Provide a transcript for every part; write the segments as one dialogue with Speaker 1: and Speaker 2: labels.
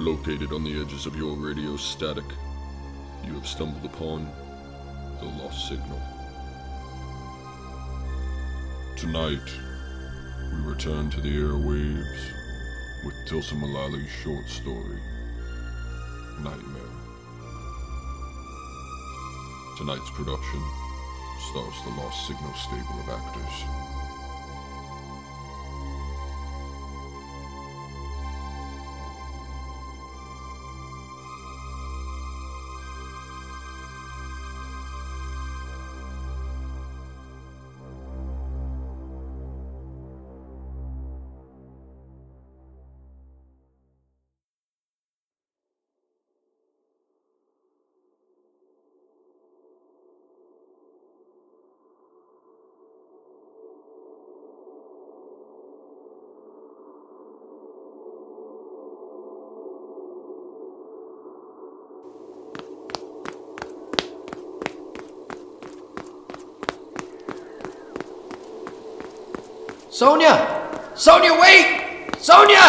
Speaker 1: Located on the edges of your radio static, you have stumbled upon the lost signal. Tonight, we return to the airwaves with Tilsen Mulalley's short story, Nightmare. Tonight's production stars the Lost Signal stable of actors.
Speaker 2: Sonia! Sonia, wait! Sonia!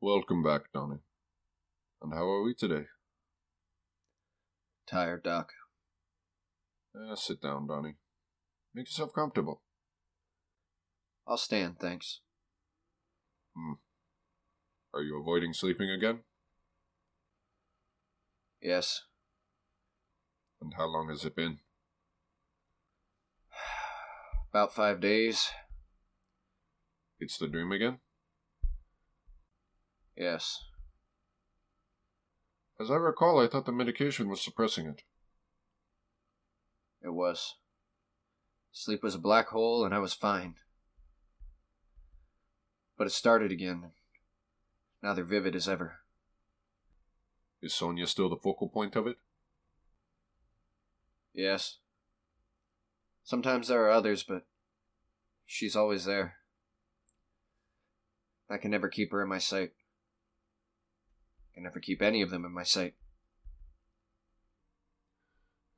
Speaker 1: Welcome back, Donnie. And how are we today?
Speaker 2: Tired, Doc.
Speaker 1: Uh, sit down, Donnie. Make yourself comfortable.
Speaker 2: I'll stand, thanks.
Speaker 1: Hmm. Are you avoiding sleeping again?
Speaker 2: Yes.
Speaker 1: And how long has it been?
Speaker 2: About five days.
Speaker 1: It's the dream again?
Speaker 2: Yes.
Speaker 1: As I recall, I thought the medication was suppressing it.
Speaker 2: It was. Sleep was a black hole, and I was fine. But it started again. Now they're vivid as ever.
Speaker 1: Is Sonia still the focal point of it?
Speaker 2: Yes. Sometimes there are others, but she's always there. I can never keep her in my sight. I can never keep any of them in my sight.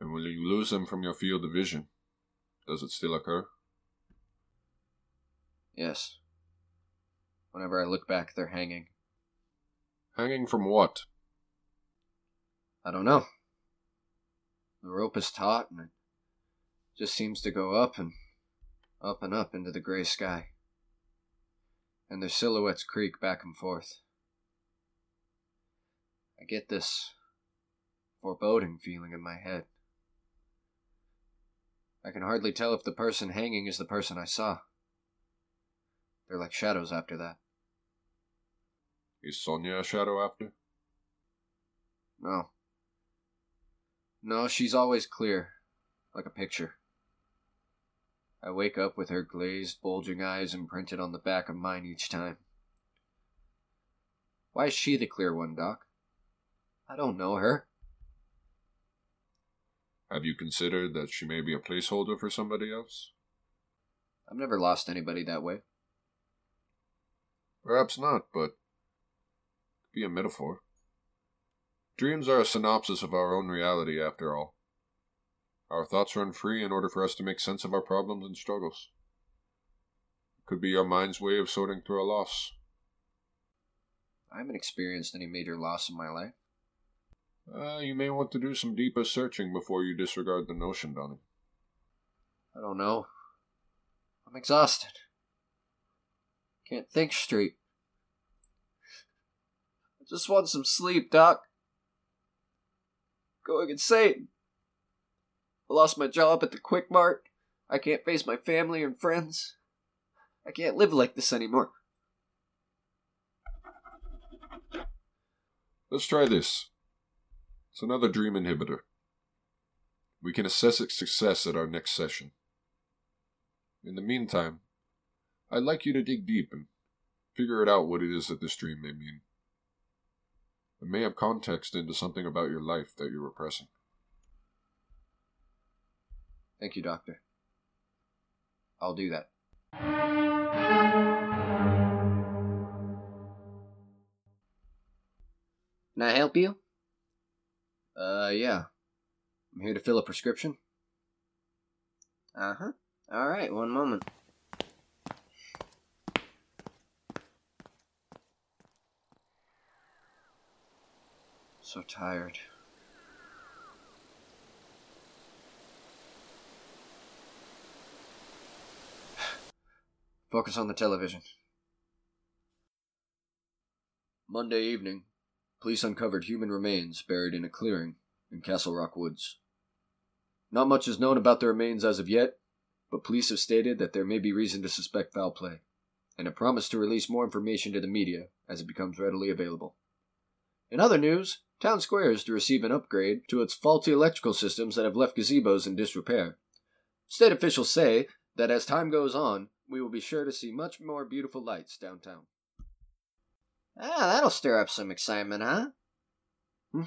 Speaker 1: And will you lose them from your field of vision? Does it still occur?
Speaker 2: Yes. Whenever I look back, they're hanging.
Speaker 1: Hanging from what?
Speaker 2: I don't know. The rope is taut and it just seems to go up and up and up into the gray sky. And their silhouettes creak back and forth. I get this foreboding feeling in my head. I can hardly tell if the person hanging is the person I saw. They're like shadows after that.
Speaker 1: Is Sonia a shadow after?
Speaker 2: No. No, she's always clear, like a picture. I wake up with her glazed, bulging eyes imprinted on the back of mine each time. Why is she the clear one, Doc? I don't know her.
Speaker 1: Have you considered that she may be a placeholder for somebody else?
Speaker 2: I've never lost anybody that way.
Speaker 1: Perhaps not, but could be a metaphor. Dreams are a synopsis of our own reality, after all. Our thoughts run free in order for us to make sense of our problems and struggles. It could be your mind's way of sorting through a loss.
Speaker 2: I haven't experienced any major loss in my life.
Speaker 1: Uh, you may want to do some deeper searching before you disregard the notion, Donnie.
Speaker 2: I don't know. I'm exhausted. Can't think straight. I just want some sleep, Doc. Going insane. I lost my job at the Quick Mart. I can't face my family and friends. I can't live like this anymore.
Speaker 1: Let's try this. It's another dream inhibitor. We can assess its success at our next session. In the meantime, I'd like you to dig deep and figure it out what it is that this dream may mean. It may have context into something about your life that you're repressing.
Speaker 2: Thank you, Doctor. I'll do that.
Speaker 3: Can I help you?
Speaker 2: Uh, yeah. I'm here to fill a prescription.
Speaker 3: Uh huh. All right, one moment.
Speaker 2: So tired. Focus on the television. Monday evening, police uncovered human remains buried in a clearing in Castle Rock Woods. Not much is known about the remains as of yet, but police have stated that there may be reason to suspect foul play, and have promised to release more information to the media as it becomes readily available. In other news, Town Square is to receive an upgrade to its faulty electrical systems that have left gazebos in disrepair. State officials say that as time goes on, we will be sure to see much more beautiful lights downtown.
Speaker 3: Ah, that'll stir up some excitement, huh?
Speaker 2: Hmm?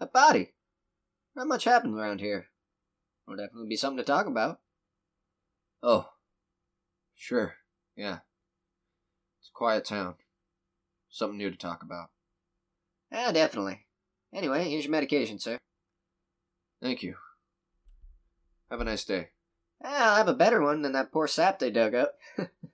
Speaker 3: A body. Not much happens around here. Will definitely be something to talk about.
Speaker 2: Oh, sure, yeah. It's a quiet town. Something new to talk about.
Speaker 3: Ah, definitely. Anyway, here's your medication, sir.
Speaker 2: Thank you. Have a nice day.
Speaker 3: Ah, I'll have a better one than that poor sap they dug up.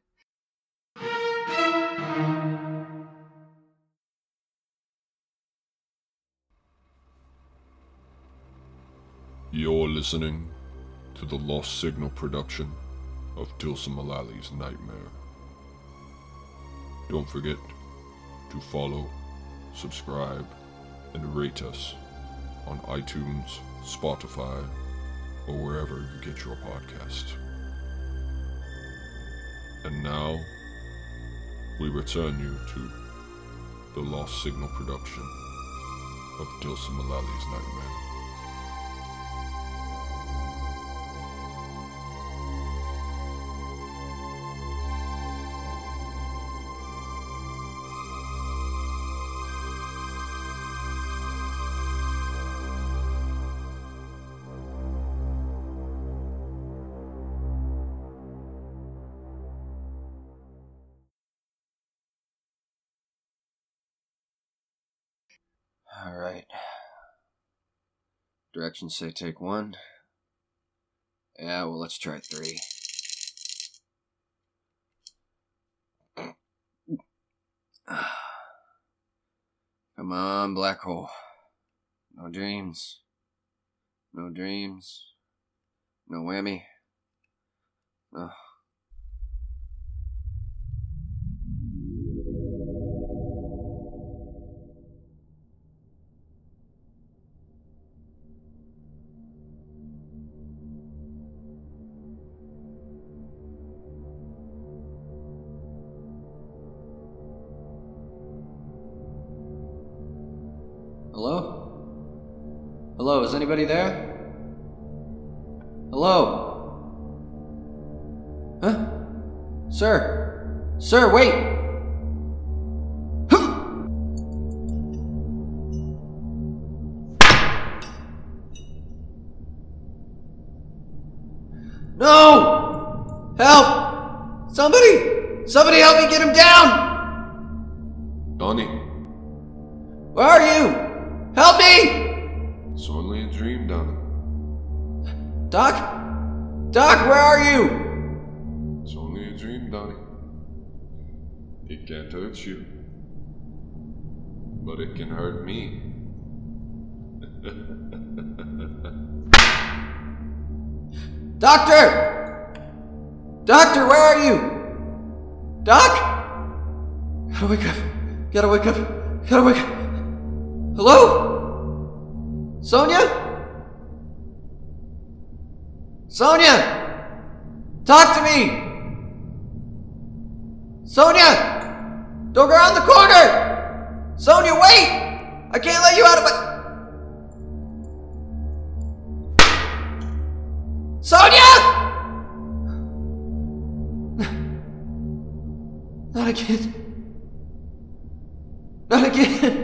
Speaker 1: You're listening to the Lost Signal production of Tilsen Mulalley Nightmare. Don't forget to follow, subscribe, and rate us on iTunes, Spotify, or wherever you get your podcast. And now, we return you to the Lost Signal production of Tilsen Mulalley's Nightmare.
Speaker 2: All right. Directions say take one. Yeah, well, let's try three. Come on, black hole. No dreams. No dreams. No whammy. Hello? Hello, is anybody there? Hello? Huh? Sir? Sir, wait! No! Help! Somebody! Somebody help me get him down!
Speaker 1: Donnie,
Speaker 2: Where are you? Me!
Speaker 1: it's only a dream, Donnie.
Speaker 2: Doc? Doc, where are you?
Speaker 1: It's only a dream, Donnie. It can't hurt you. But it can hurt me.
Speaker 2: Doctor! Doctor, where are you? Doc? Gotta wake up. Gotta wake up. Gotta wake up. Hello? Sonia? Sonia! Talk to me! Sonia! Don't go around the corner! Sonia, wait! I can't let you out of my. Sonia! Not again. Not again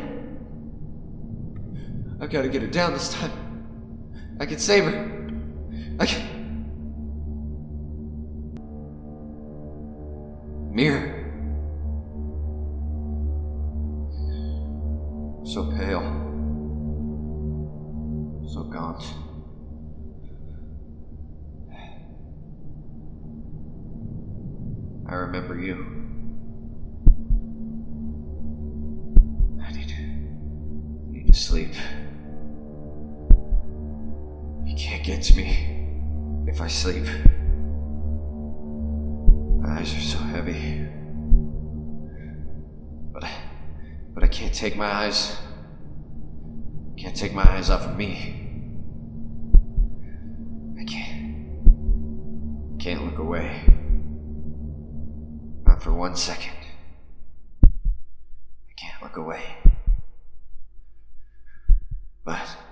Speaker 2: gotta get her down this time. I can save her. I can. Mirror. So pale. So gaunt.
Speaker 4: I remember you. I need, need to sleep. You can't get to me if I sleep. My eyes are so heavy. But I, but I can't take my eyes. Can't take my eyes off of me. I can't. Can't look away. Not for one second. I can't look away. But.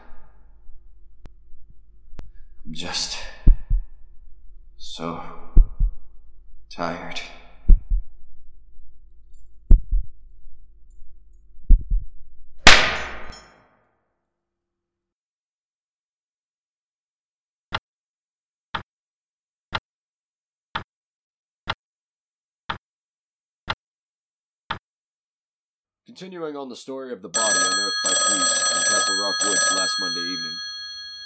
Speaker 4: Just. so. tired.
Speaker 2: Continuing on the story of the body unearthed by police in Castle Rock Woods last Monday evening,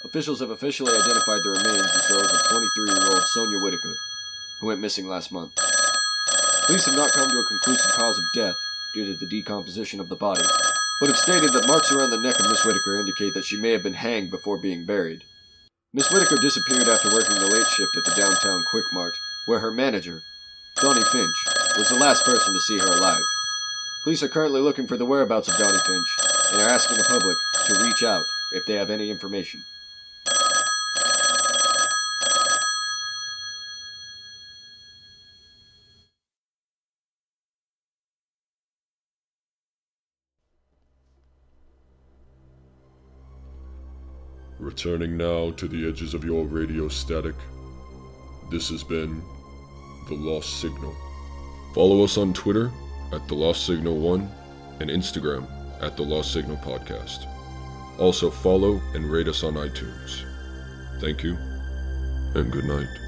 Speaker 2: officials have officially identified the remains as those of 23 year old Sonia Whitaker, who went missing last month. Police have not come to a conclusive cause of death due to the decomposition of the body, but have stated that marks around the neck of Miss Whitaker indicate that she may have been hanged before being buried. Miss Whitaker disappeared after working the late shift at the downtown Quick Mart, where her manager, Donnie Finch, was the last person to see her alive. Police are currently looking for the whereabouts of Donnie Finch and are asking the public to reach out if they have any information.
Speaker 1: Returning now to the edges of your radio static, this has been The Lost Signal. Follow us on Twitter at The Lost Signal 1 and Instagram at The Lost Signal Podcast. Also follow and rate us on iTunes. Thank you and good night.